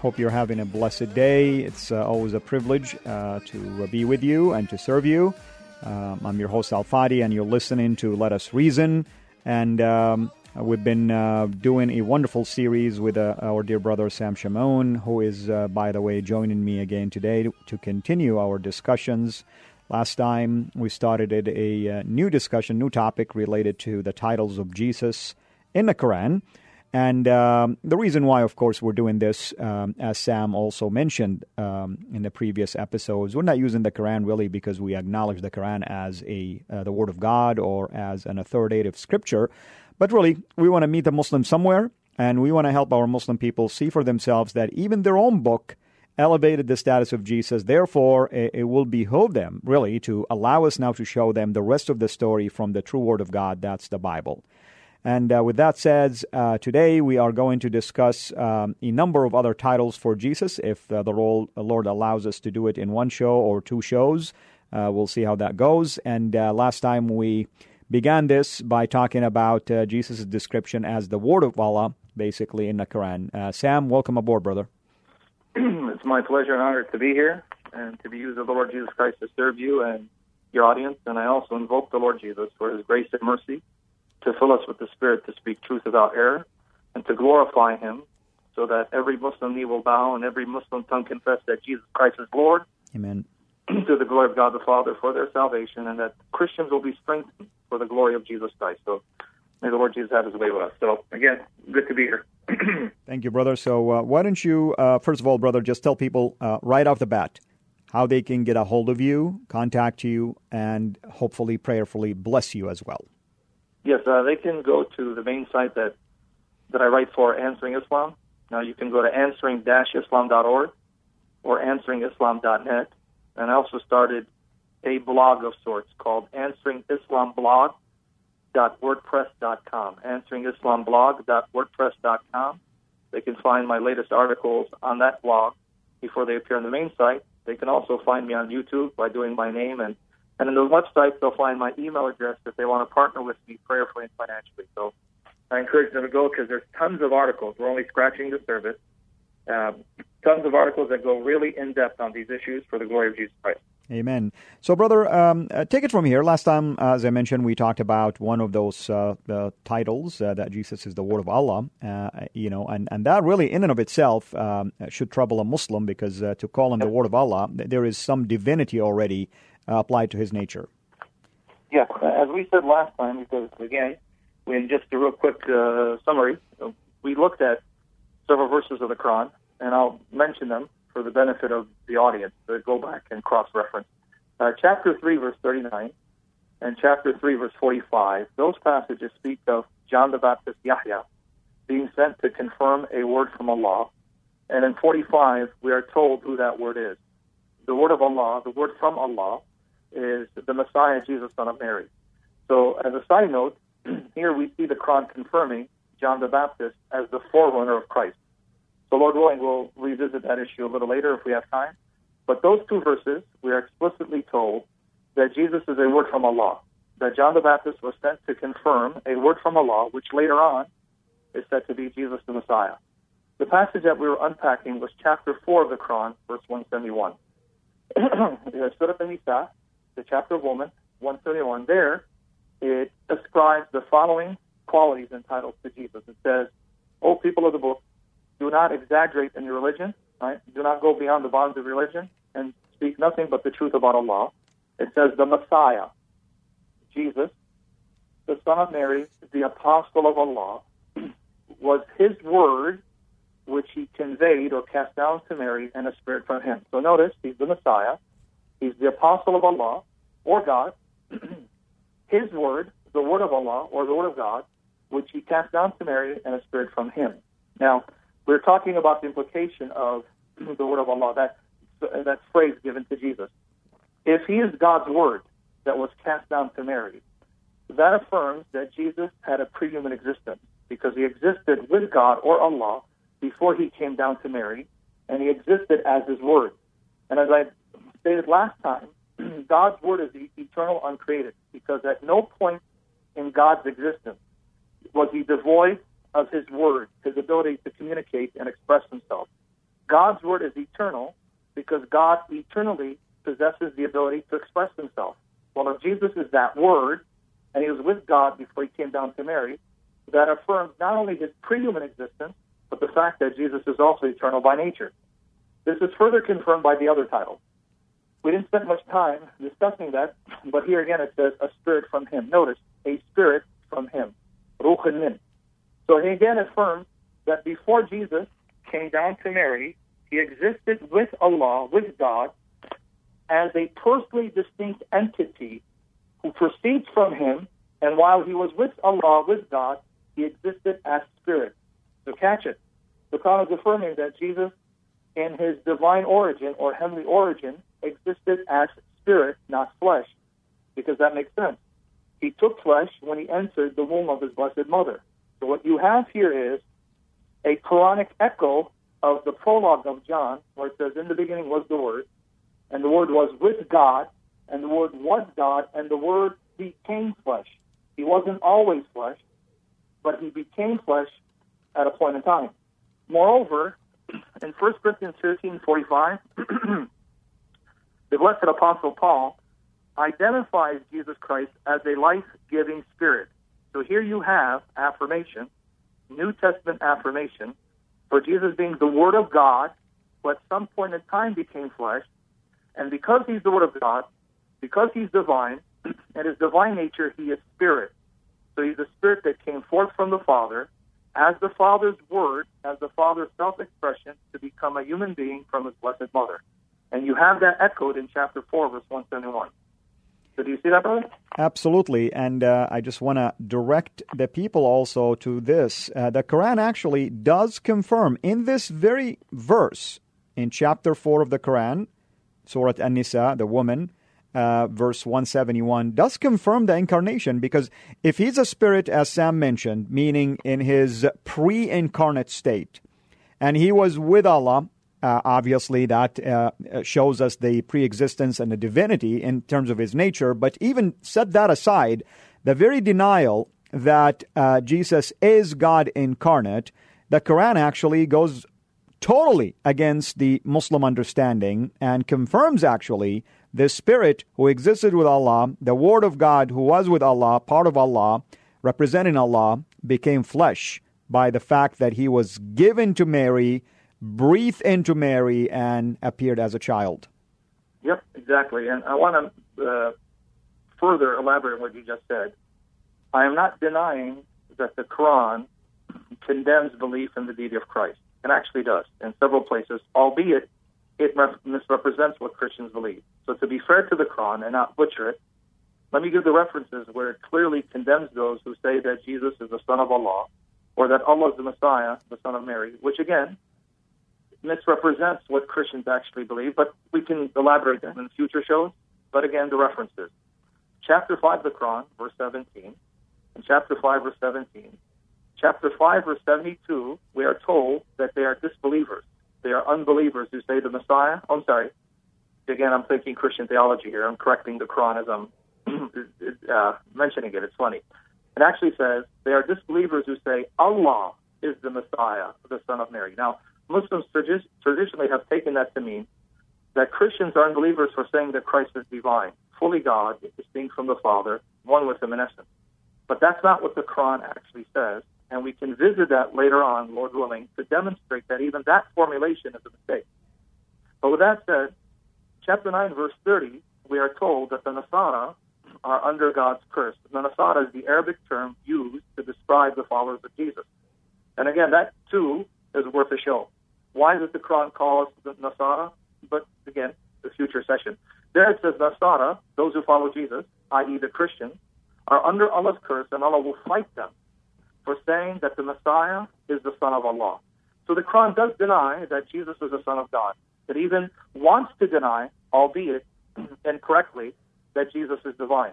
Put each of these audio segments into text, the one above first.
hope you're having a blessed day. It's uh, always a privilege uh, to be with you and to serve you. Um, I'm your host, Al Fadi, and you're listening to Let Us Reason. And um, we've been uh, doing a wonderful series with uh, our dear brother Sam Shamoun, who is, uh, by the way, joining me again today to, continue our discussions. Last time we started a new discussion, new topic related to the titles of Jesus in the Quran. And um, the reason why, of course, we're doing this, um, as Sam also mentioned um, in the previous episodes, we're not using the Quran really because we acknowledge the Quran as a uh, the Word of God or as an authoritative scripture, but really we want to meet the Muslim somewhere, and we want to help our Muslim people see for themselves that even their own book elevated the status of Jesus. Therefore, it, it will behoove them really to allow us now to show them the rest of the story from the true Word of God. That's the Bible. And uh, with that said, uh, today we are going to discuss um, a number of other titles for Jesus. If uh, the Lord allows us to do it in one show or two shows, uh, we'll see how that goes. And uh, last time we began this by talking about uh, Jesus' description as the Word of Allah, basically in the Quran. Sam, welcome aboard, brother. it's my pleasure and honor to be here and to be used of the Lord Jesus Christ to serve you and your audience. And I also invoke the Lord Jesus for his grace and mercy to fill us with the Spirit to speak truth without error, and to glorify Him, so that every Muslim knee will bow and every Muslim tongue confess that Jesus Christ is Lord. Amen. To the glory of God the Father for their salvation, and that Christians will be strengthened for the glory of Jesus Christ. So may the Lord Jesus have His way with us. So again, good to be here. Thank you, brother. So uh, why don't you, uh, first of all, brother, just tell people uh, right off the bat how they can get a hold of you, contact you, and hopefully prayerfully bless you as well. Yes, uh, they can go to the main site that that I write for, Answering Islam. Now you can go to answering-islam.org or answeringislam.net. And I also started a blog of sorts called answeringislamblog.wordpress.com. Answeringislamblog.wordpress.com. They can find my latest articles on that blog before they appear on the main site. They can also find me on YouTube by doing my name and and in those websites, they'll find my email address if they want to partner with me prayerfully and financially. So I encourage them to go because there's tons of articles. We're only scratching the surface. Um, tons of articles that go really in depth on these issues for the glory of Jesus Christ. Amen. So, brother, um, uh, take it from here. Last time, uh, as I mentioned, we talked about one of those uh, titles uh, that Jesus is the Word of Allah. Uh, you know, and, and that really, in and of itself, um, should trouble a Muslim because uh, to call him the Word of Allah, there is some divinity already uh, applied to his nature. Yeah, as we said last time, because again, in just a real quick uh, summary, we looked at several verses of the Quran, and I'll mention them for the benefit of the audience to go back and cross-reference. Uh, chapter 3, verse 39, and chapter 3, verse 45, those passages speak of John the Baptist Yahya being sent to confirm a word from Allah. And in 45, we are told who that word is. The word of Allah, the word from Allah, is the Messiah, Jesus, son of Mary. So, as a side note, here we see the Quran confirming John the Baptist as the forerunner of Christ. So, Lord willing, we'll revisit that issue a little later if we have time. But those two verses, we are explicitly told that Jesus is a word from Allah, that John the Baptist was sent to confirm a word from Allah, which later on is said to be Jesus the Messiah. The passage that we were unpacking was chapter 4 of the Quran, verse 171. The chapter of woman, 131, there it ascribes the following qualities and titles to Jesus. It says, O people of the book, do not exaggerate in your religion, right? Do not go beyond the bounds of religion and speak nothing but the truth about Allah. It says the Messiah, Jesus, the son of Mary, the apostle of Allah, was his word which he conveyed or cast down to Mary and a spirit from him. So notice, he's the Messiah, he's the apostle of Allah or God, his word, the word of Allah or the word of God, which he cast down to Mary and a spirit from him. Now, we're talking about the implication of the word of Allah, that, that phrase given to Jesus. If he is God's word that was cast down to Mary, that affirms that Jesus had a pre-human existence because he existed with God or Allah before he came down to Mary, and he existed as his word. And as I stated last time, Mm-hmm. God's word is eternal, uncreated, because at no point in God's existence was he devoid of his word, his ability to communicate and express himself. God's word is eternal because God eternally possesses the ability to express himself. Well, if Jesus is that word, and he was with God before he came down to Mary, that affirms not only his pre-human existence, but the fact that Jesus is also eternal by nature. This is further confirmed by the other title. We didn't spend much time discussing that, but here again it says a spirit from him. Notice, a spirit from him. Ruchen min. So he again affirms that before Jesus came down to Mary, he existed with Allah, with God, as a personally distinct entity who proceeds from him, and while he was with Allah, with God, he existed as spirit. So catch it. The Quran is affirming that Jesus, in his divine origin or heavenly origin, existed as spirit, not flesh, because that makes sense. He took flesh when he entered the womb of his blessed mother. So what you have here is a Quranic echo of the prologue of John, where it says, In the beginning was the Word, and the Word was with God, and the Word was God, and the Word became flesh. He wasn't always flesh, but he became flesh at a point in time. Moreover, in 1 Corinthians 13 45, the blessed Apostle Paul identifies Jesus Christ as a life giving spirit. So here you have affirmation, New Testament affirmation, for Jesus being the Word of God, who at some point in time became flesh. And because he's the Word of God, because he's divine, and his divine nature, he is spirit. So he's a spirit that came forth from the Father as the Father's word, as the Father's self expression to become a human being from his blessed mother. And you have that echoed in chapter 4, verse 171. So do you see that, brother? Absolutely. And uh, I just want to direct the people also to this. Uh, the Quran actually does confirm in this very verse, in chapter 4 of the Quran, Surah An Nisa, the woman, uh, verse 171, does confirm the incarnation because if he's a spirit, as Sam mentioned, meaning in his pre incarnate state, and he was with Allah, uh, obviously that uh, shows us the pre existence and the divinity in terms of his nature. But even set that aside, the very denial that uh, Jesus is God incarnate, the Quran actually goes totally against the Muslim understanding and confirms actually the Spirit who existed with Allah, the Word of God who was with Allah, part of Allah, representing Allah, became flesh by the fact that he was given to Mary, breathed into Mary, and appeared as a child. Yep, exactly. And I want to uh, further elaborate on what you just said. I am not denying that the Quran condemns belief in the deity of Christ. It actually does in several places, albeit it misrepresents what Christians believe. So to be fair to the Quran and not butcher it, let me give the references where it clearly condemns those who say that Jesus is the Son of Allah or that Allah is the Messiah, the Son of Mary, which again misrepresents what Christians actually believe, but we can elaborate that in future shows. But again, the references. Chapter 5 of the Quran, verse 17, and chapter 5, verse 17. Chapter 5, verse 72, we are told that they are disbelievers. They are unbelievers who say the Messiah. Oh, I'm sorry. Again, I'm thinking Christian theology here. I'm correcting the Quran as I'm uh, mentioning it. It's funny. It actually says they are disbelievers who say Allah is the Messiah, the Son of Mary. Now, Muslims tradi- traditionally have taken that to mean that Christians are unbelievers for saying that Christ is divine, fully God, distinct from the Father, one with Him in essence. But that's not what the Quran actually says. And we can visit that later on, Lord willing, to demonstrate that even that formulation is a mistake. But with that said, chapter 9, verse 30, we are told that the Nasara are under God's curse. The Nasara is the Arabic term used to describe the followers of Jesus. And again, that too is worth a show. Why does the Quran call us the Nasara? But again, the future session. There it says Nasara, those who follow Jesus, i.e. the Christians, are under Allah's curse and Allah will fight them for saying that the Messiah is the Son of Allah. So the Quran does deny that Jesus is the Son of God. It even wants to deny, albeit incorrectly, that Jesus is divine.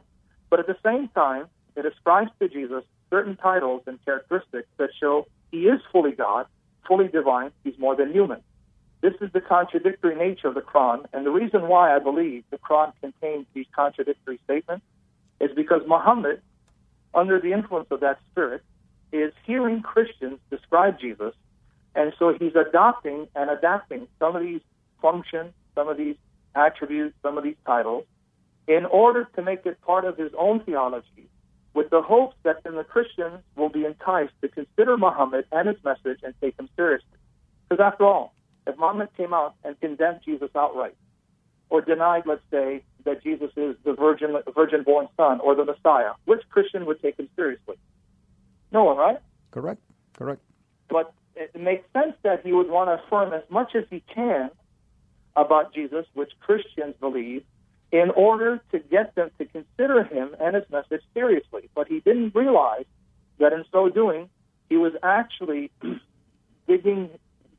But at the same time, it ascribes to Jesus certain titles and characteristics that show he is fully God, fully divine, he's more than human. This is the contradictory nature of the Quran, and the reason why I believe the Quran contains these contradictory statements is because Muhammad, under the influence of that spirit, is hearing Christians describe Jesus, and so he's adopting and adapting some of these functions, some of these attributes, some of these titles, in order to make it part of his own theology, with the hopes that then the Christians will be enticed to consider Muhammad and his message and take him seriously. Because after all, if Muhammad came out and condemned Jesus outright, or denied, let's say, that Jesus is the virgin virgin born son or the Messiah, which Christian would take him seriously? No one, right? Correct. Correct. But it makes sense that he would want to affirm as much as he can about Jesus, which Christians believe, in order to get them to consider him and his message seriously. But he didn't realize that in so doing, he was actually digging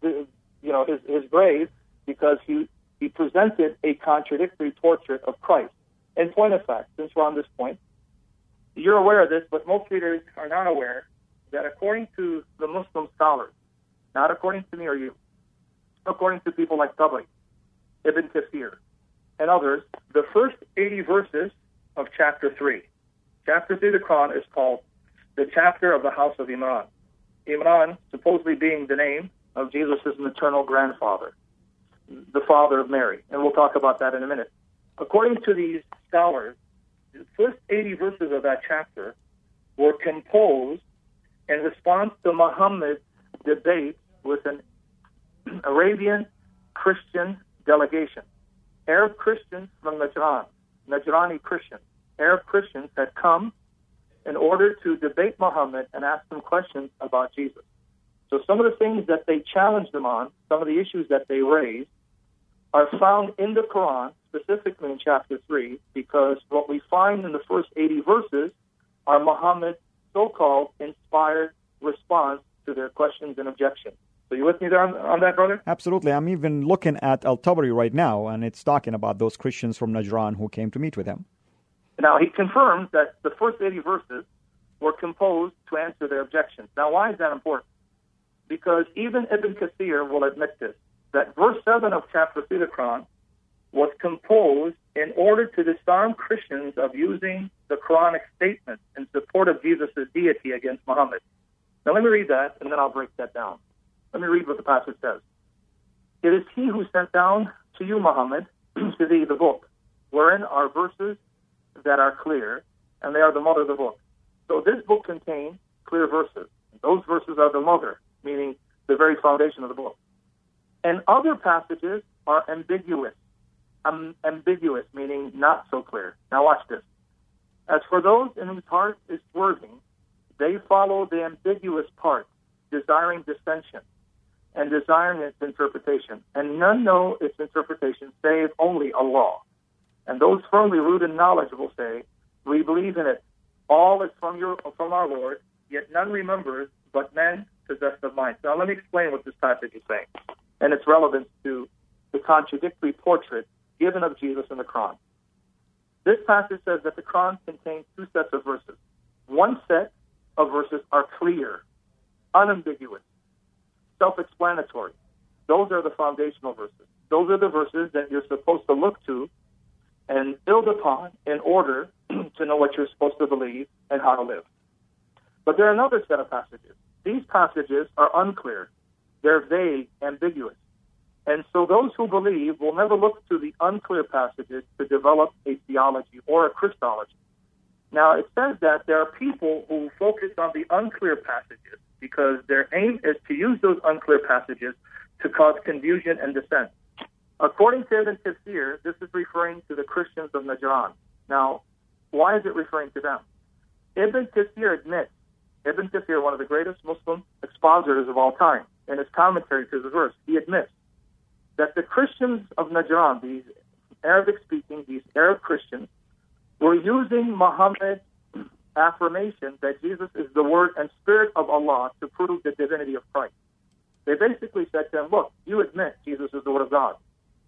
the, you know, his, his grave because he, he presented a contradictory portrait of Christ. In point of fact, since we're on this point, you're aware of this, but most readers are not aware that according to the Muslim scholars, not according to me or you, according to people like Tabari, Ibn Kathir, and others, the first 80 verses of chapter 3. Chapter 3 of the Quran is called the chapter of the house of Imran. Imran supposedly being the name of Jesus' maternal grandfather, the father of Mary. And we'll talk about that in a minute. According to these scholars, the first 80 verses of that chapter were composed in response to Muhammad's debate with an Arabian Christian delegation. Arab Christians from Najran, Najrani Christians, Arab Christians had come in order to debate Muhammad and ask him questions about Jesus. So some of the things that they challenged him on, some of the issues that they raised, are found in the Quran, specifically in chapter 3, because what we find in the first 80 verses are Muhammad's so called inspired response to their questions and objections. So you with me there on, on that, brother? Absolutely. I'm even looking at Al Tabari right now, and it's talking about those Christians from Najran who came to meet with him. Now, he confirms that the first 80 verses were composed to answer their objections. Now, why is that important? Because even Ibn Kathir will admit this, that verse 7 of chapter 3 of the Quran was composed in order to disarm Christians of using the Quranic statements in support of Jesus' deity against Muhammad. Now, let me read that, and then I'll break that down. Let me read what the passage says. It is he who sent down to you, Muhammad, to thee the book, wherein are verses that are clear, and they are the mother of the book. So this book contains clear verses. Those verses are the mother, meaning the very foundation of the book. And other passages are ambiguous. Um, ambiguous, meaning not so clear. Now watch this. As for those in whose heart is swerving, they follow the ambiguous part, desiring dissension and desiring its interpretation. And none know its interpretation save only Allah. And those firmly rooted in knowledge will say, We believe in it. All is from your from our Lord, yet none remembers, but men possessed of mind. Now let me explain what this passage is saying and its relevance to the contradictory portrait given of Jesus in the Quran. This passage says that the Quran contains two sets of verses. One set of verses are clear, unambiguous, self explanatory. Those are the foundational verses. Those are the verses that you're supposed to look to and build upon in order to know what you're supposed to believe and how to live. But there are another set of passages. These passages are unclear, they're vague, ambiguous. And so those who believe will never look to the unclear passages to develop a theology or a Christology. Now, it says that there are people who focus on the unclear passages because their aim is to use those unclear passages to cause confusion and dissent. According to Ibn Kathir, this is referring to the Christians of Najran. Now, why is it referring to them? Ibn Kathir admits, Ibn Kathir, one of the greatest Muslim expositors of all time, in his commentary to the verse, he admits that the Christians of Najran, these Arabic speaking, these Arab Christians, were using Muhammad's affirmation that Jesus is the Word and Spirit of Allah to prove the divinity of Christ. They basically said to him, Look, you admit Jesus is the Word of God.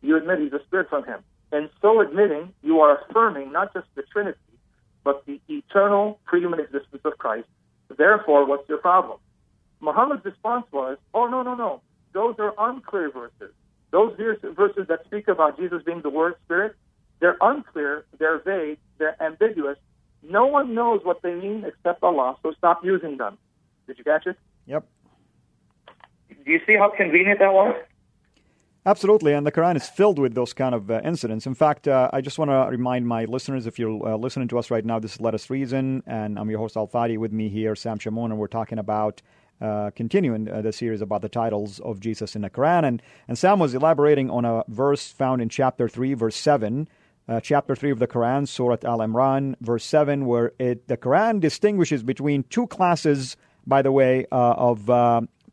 You admit He's a Spirit from Him. And so admitting, you are affirming not just the Trinity, but the eternal prehuman existence of Christ. Therefore, what's your problem? Muhammad's response was, Oh, no, no, no. Those are unclear verses. Those verses that speak about Jesus being the Word Spirit, they're unclear, they're vague, they're ambiguous. No one knows what they mean except Allah, so stop using them. Did you catch it? Yep. Do you see how convenient that was? Absolutely, and the Quran is filled with those kind of uh, incidents. In fact, uh, I just want to remind my listeners if you're uh, listening to us right now, this is Let Us Reason, and I'm your host Al Fadi. With me here, Sam Shamoun, and we're talking about uh, continuing uh, the series about the titles of Jesus in the Quran. And, and Sam was elaborating on a verse found in chapter 3, verse 7. Uh, chapter 3 of the Quran, Surah Al Imran, verse 7, where it, the Quran distinguishes between two classes, by the way, of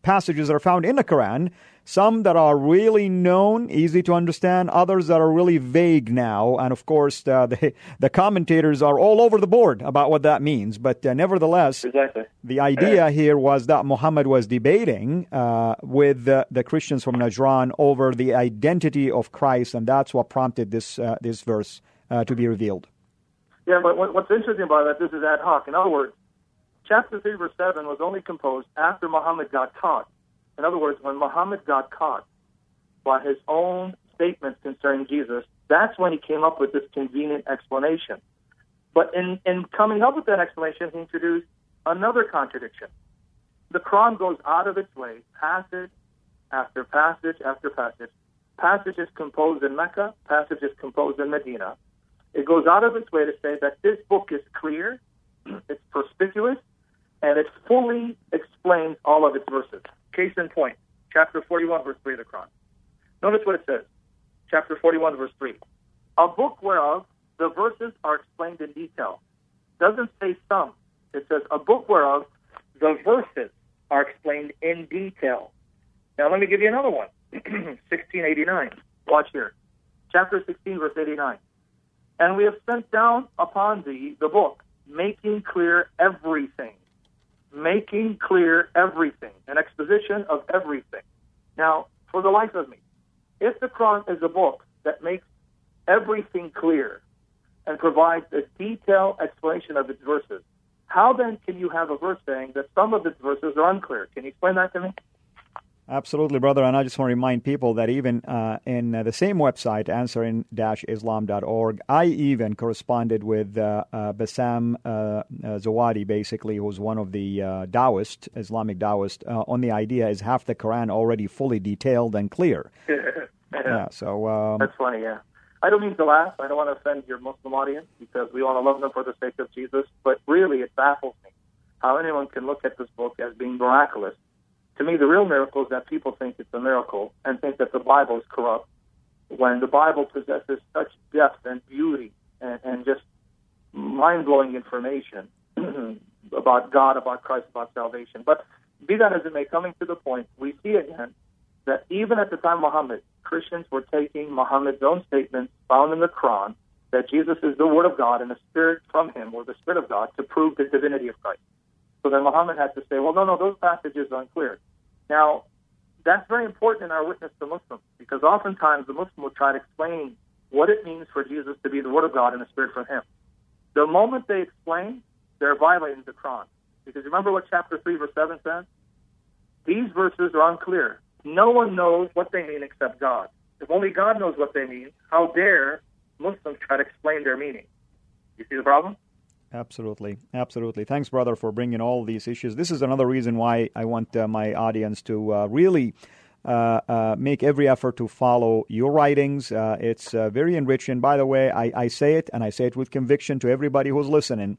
passages that are found in the Quran. Some that are really known, easy to understand, others that are really vague now. And of course, uh, the, the commentators are all over the board about what that means. But uh, nevertheless, exactly. the idea here was that Muhammad was debating uh, with the, the, Christians from Najran over the identity of Christ, and that's what prompted this, uh, this verse uh, to be revealed. Yeah, but what's interesting about that, this is ad hoc. In other words, chapter 3, verse 7 was only composed after Muhammad got caught. In other words, when Muhammad got caught by his own statements concerning Jesus, that's when he came up with this convenient explanation. But in, in coming up with that explanation, he introduced another contradiction. The Quran goes out of its way, passage after passage after passage. Passage is composed in Mecca, passage is composed in Medina. It goes out of its way to say that this book is clear, it's perspicuous, and it fully explains all of its verses. Case in point, chapter 41, verse 3 of the Quran. Notice what it says. Chapter 41, verse 3. A book whereof the verses are explained in detail. Doesn't say some. It says a book whereof the verses are explained in detail. Now let me give you another one. 1689. Watch here. Chapter 16, verse 89. And we have sent down upon thee the book, making clear everything making clear everything, an exposition of everything. Now, for the life of me, if the Quran is a book that makes everything clear and provides a detailed explanation of its verses, how then can you have a verse saying that some of its verses are unclear? Can you explain that to me? Absolutely, brother. And I just want to remind people that even uh, in uh, the same website, answering-islam.org, I even corresponded with uh, uh Bassam uh, uh, Zawadi, basically, who's one of the Taoist, Islamic Taoist, on the idea is half the Quran already fully detailed and clear. yeah. So um, that's funny. Yeah. I don't mean to laugh. I don't want to offend your Muslim audience because we want to love them for the sake of Jesus. But really, it baffles me how anyone can look at this book as being miraculous to me, the real miracle is that people think it's a miracle and think that the Bible is corrupt when the Bible possesses such depth and beauty and, and just mind blowing information about God, about Christ, about salvation. But be that as it may, coming to the point, we see again that even at the time of Muhammad, Christians were taking Muhammad's own statements found in the Quran that Jesus is the Word of God and the Spirit from Him, or the Spirit of God, to prove the divinity of Christ. So then Muhammad had to say, well, no, no, those passages are unclear. Now, that's very important in our witness to Muslims because oftentimes the Muslim will try to explain what it means for Jesus to be the Word of God and the Spirit from Him. The moment they explain, they're violating the Quran. Because remember what chapter 3, verse 7 says? These verses are unclear. No one knows what they mean except God. If only God knows what they mean, how dare Muslims try to explain their meaning? You see the problem? Absolutely, absolutely. Thanks, brother, for bringing all these issues. This is another reason why I want uh, my audience to uh, really uh, uh make every effort to follow your writings. Uh, it's uh, very enriching. By the way, I, I, say it and I say it with conviction to everybody who's listening.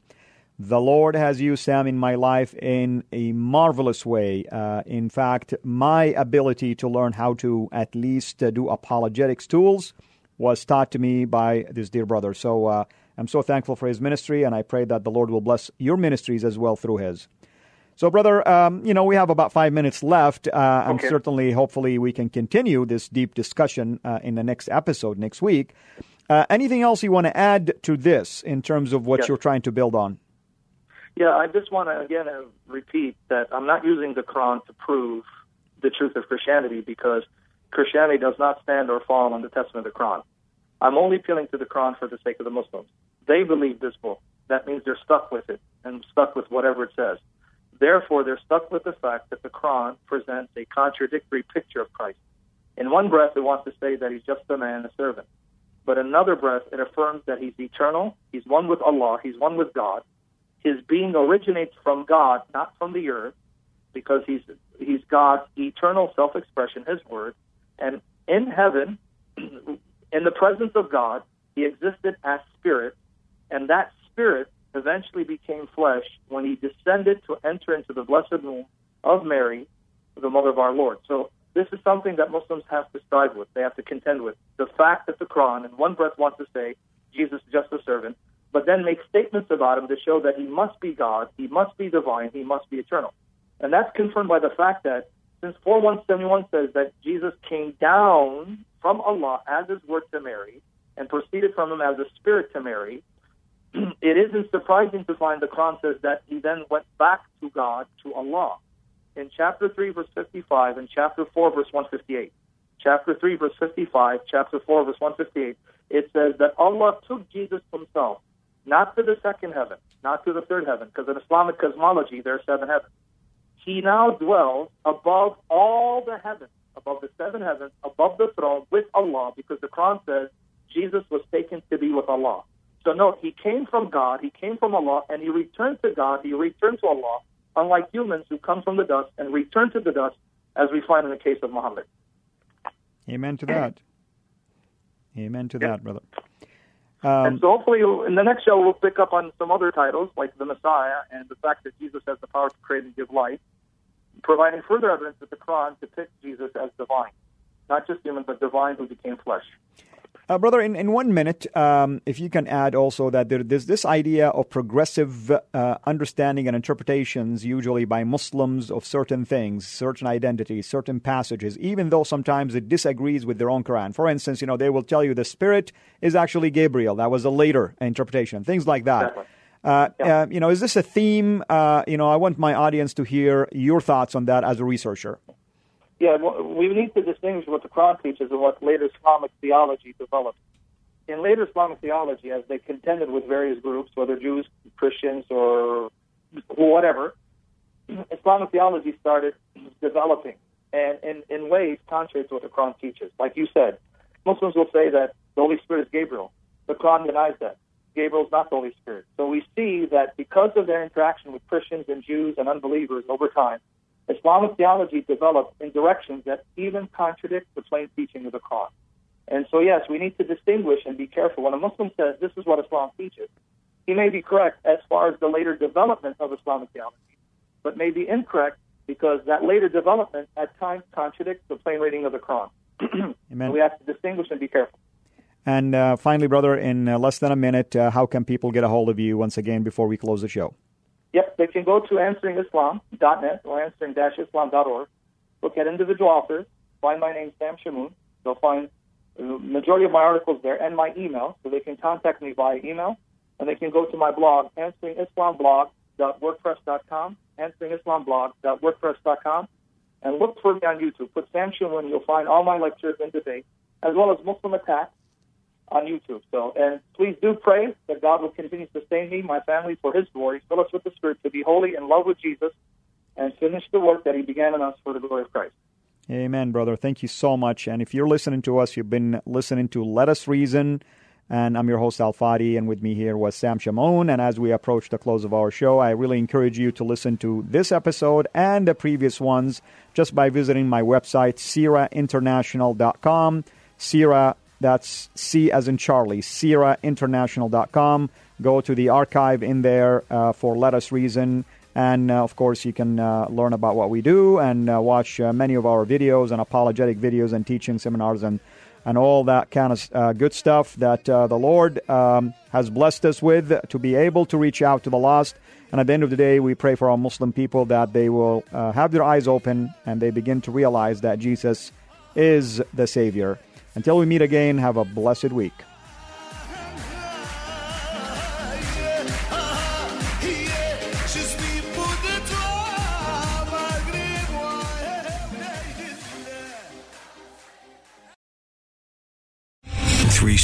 The Lord has used Sam in my life in a marvelous way. In fact, my ability to learn how to at least do apologetics tools was taught to me by this dear brother. So I'm so thankful for his ministry, and I pray that the Lord will bless your ministries as well through his. So, brother, um, you know, we have about five minutes left, uh, and certainly, hopefully, we can continue this deep discussion uh, in the next episode next week. Uh, anything else you want to add to this in terms of what Yes. you're trying to build on? Yeah, I just want to again uh, repeat that I'm not using the Quran to prove the truth of Christianity because Christianity does not stand or fall on the testament of the Quran. I'm only appealing to the Quran for the sake of the Muslims. They believe this book. That means they're stuck with it and stuck with whatever it says. Therefore, they're stuck with the fact that the Quran presents a contradictory picture of Christ. In one breath, it wants to say that he's just a man, a servant. But another breath, it affirms that he's eternal, he's one with Allah, he's one with God, his being originates from God, not from the earth, because he's he's God's eternal self-expression, His word, and in heaven, in the presence of God, he existed as spirit, and that spirit eventually became flesh when he descended to enter into the blessed womb of Mary, the mother of our Lord. So this is something that Muslims have to strive with. They have to contend with. The fact that the Quran, in one breath, wants to say Jesus is just a servant, but then make statements about him to show that he must be God, he must be divine, he must be eternal. And that's confirmed by the fact that since 4171 says that Jesus came down from Allah as his word to Mary and proceeded from him as a spirit to Mary, it isn't surprising to find the Quran says that he then went back to God, to Allah. In chapter 3, verse 55, and chapter 4, verse 158. Chapter 3, verse 55, chapter 4, verse 158, it says that Allah took Jesus himself, not to the second heaven, not to the third heaven, because in Islamic cosmology there are seven heavens. He now dwells above all the heavens, above the seven heavens, above the throne with Allah, because the Quran says Jesus was taken to be with Allah. So no, he came from God, he came from Allah, and he returned to God, he returned to Allah, unlike humans who come from the dust and return to the dust, as we find in the case of Muhammad. Amen to that. Amen to that, brother. and Um, so hopefully in the next show we'll pick up on some other titles like the Messiah and the fact that Jesus has the power to create and give life, providing further evidence that the Quran depicts Jesus as divine, not just human but divine who became flesh. Uh, brother, in, in one minute, um, if you can add also that there, there's this idea of progressive uh, understanding and interpretations, usually by Muslims, of certain things, certain identities, certain passages, even though sometimes it disagrees with their own Quran. For instance, you know, they will tell you the Spirit is actually Gabriel. That was a later interpretation, things like that. Exactly. Uh, Yeah. uh, you know, is this a theme? Uh, you know, I want my audience to hear your thoughts on that as a researcher. Yeah, well, we need to distinguish what the Quran teaches and what later Islamic theology developed. In later Islamic theology, as they contended with various groups, whether Jews, Christians, or whatever, Islamic theology started developing, and in, in ways contrary to what the Quran teaches. Like you said, Muslims will say that the Holy Spirit is Gabriel. The Quran denies that. Gabriel is not the Holy Spirit. So we see that because of their interaction with Christians and Jews and unbelievers over time, Islamic theology developed in directions that even contradict the plain teaching of the Quran. And so, yes, we need to distinguish and be careful. When a Muslim says this is what Islam teaches, he may be correct as far as the later development of Islamic theology, but may be incorrect because that later development at times contradicts the plain reading of the Quran. Amen. we have to distinguish and be careful. And uh, finally, brother, in uh, less than a minute, uh, how can people get a hold of you once again before we close the show? Yep, they can go to answeringislam.net or answering-islam.org, look at individual authors, find my name, Sam Shamoun. They'll find the majority of my articles there and my email, so they can contact me via email. And they can go to my blog, answeringislamblog.wordpress.com, answeringislamblog.wordpress.com, and look for me on YouTube. Put Sam Shamoun, you'll find all my lectures and debates, as well as Muslim attacks on YouTube. So, and please do pray that God will continue to sustain me, my family, for His glory, fill us with the Spirit to be holy in love with Jesus, and finish the work that He began in us for the glory of Christ. Amen, brother. Thank you so much. And if you're listening to us, you've been listening to Let Us Reason. And I'm your host, Al Fadi, and with me here was Sam Shamoun. And as we approach the close of our show, I really encourage you to listen to this episode and the previous ones just by visiting my website, cirainternational.com. CIRA, that's C as in Charlie, cirainternational.com. go to the archive in there uh, for Let Us Reason. And uh, of course, you can uh, learn about what we do and uh, watch uh, many of our videos and apologetic videos and teaching seminars and, and all that kind of uh, good stuff that the Lord um, has blessed us with to be able to reach out to the lost. And at the end of the day, we pray for our Muslim people that they will have their eyes open and they begin to realize that Jesus is the Savior. Until we meet again, have a blessed week.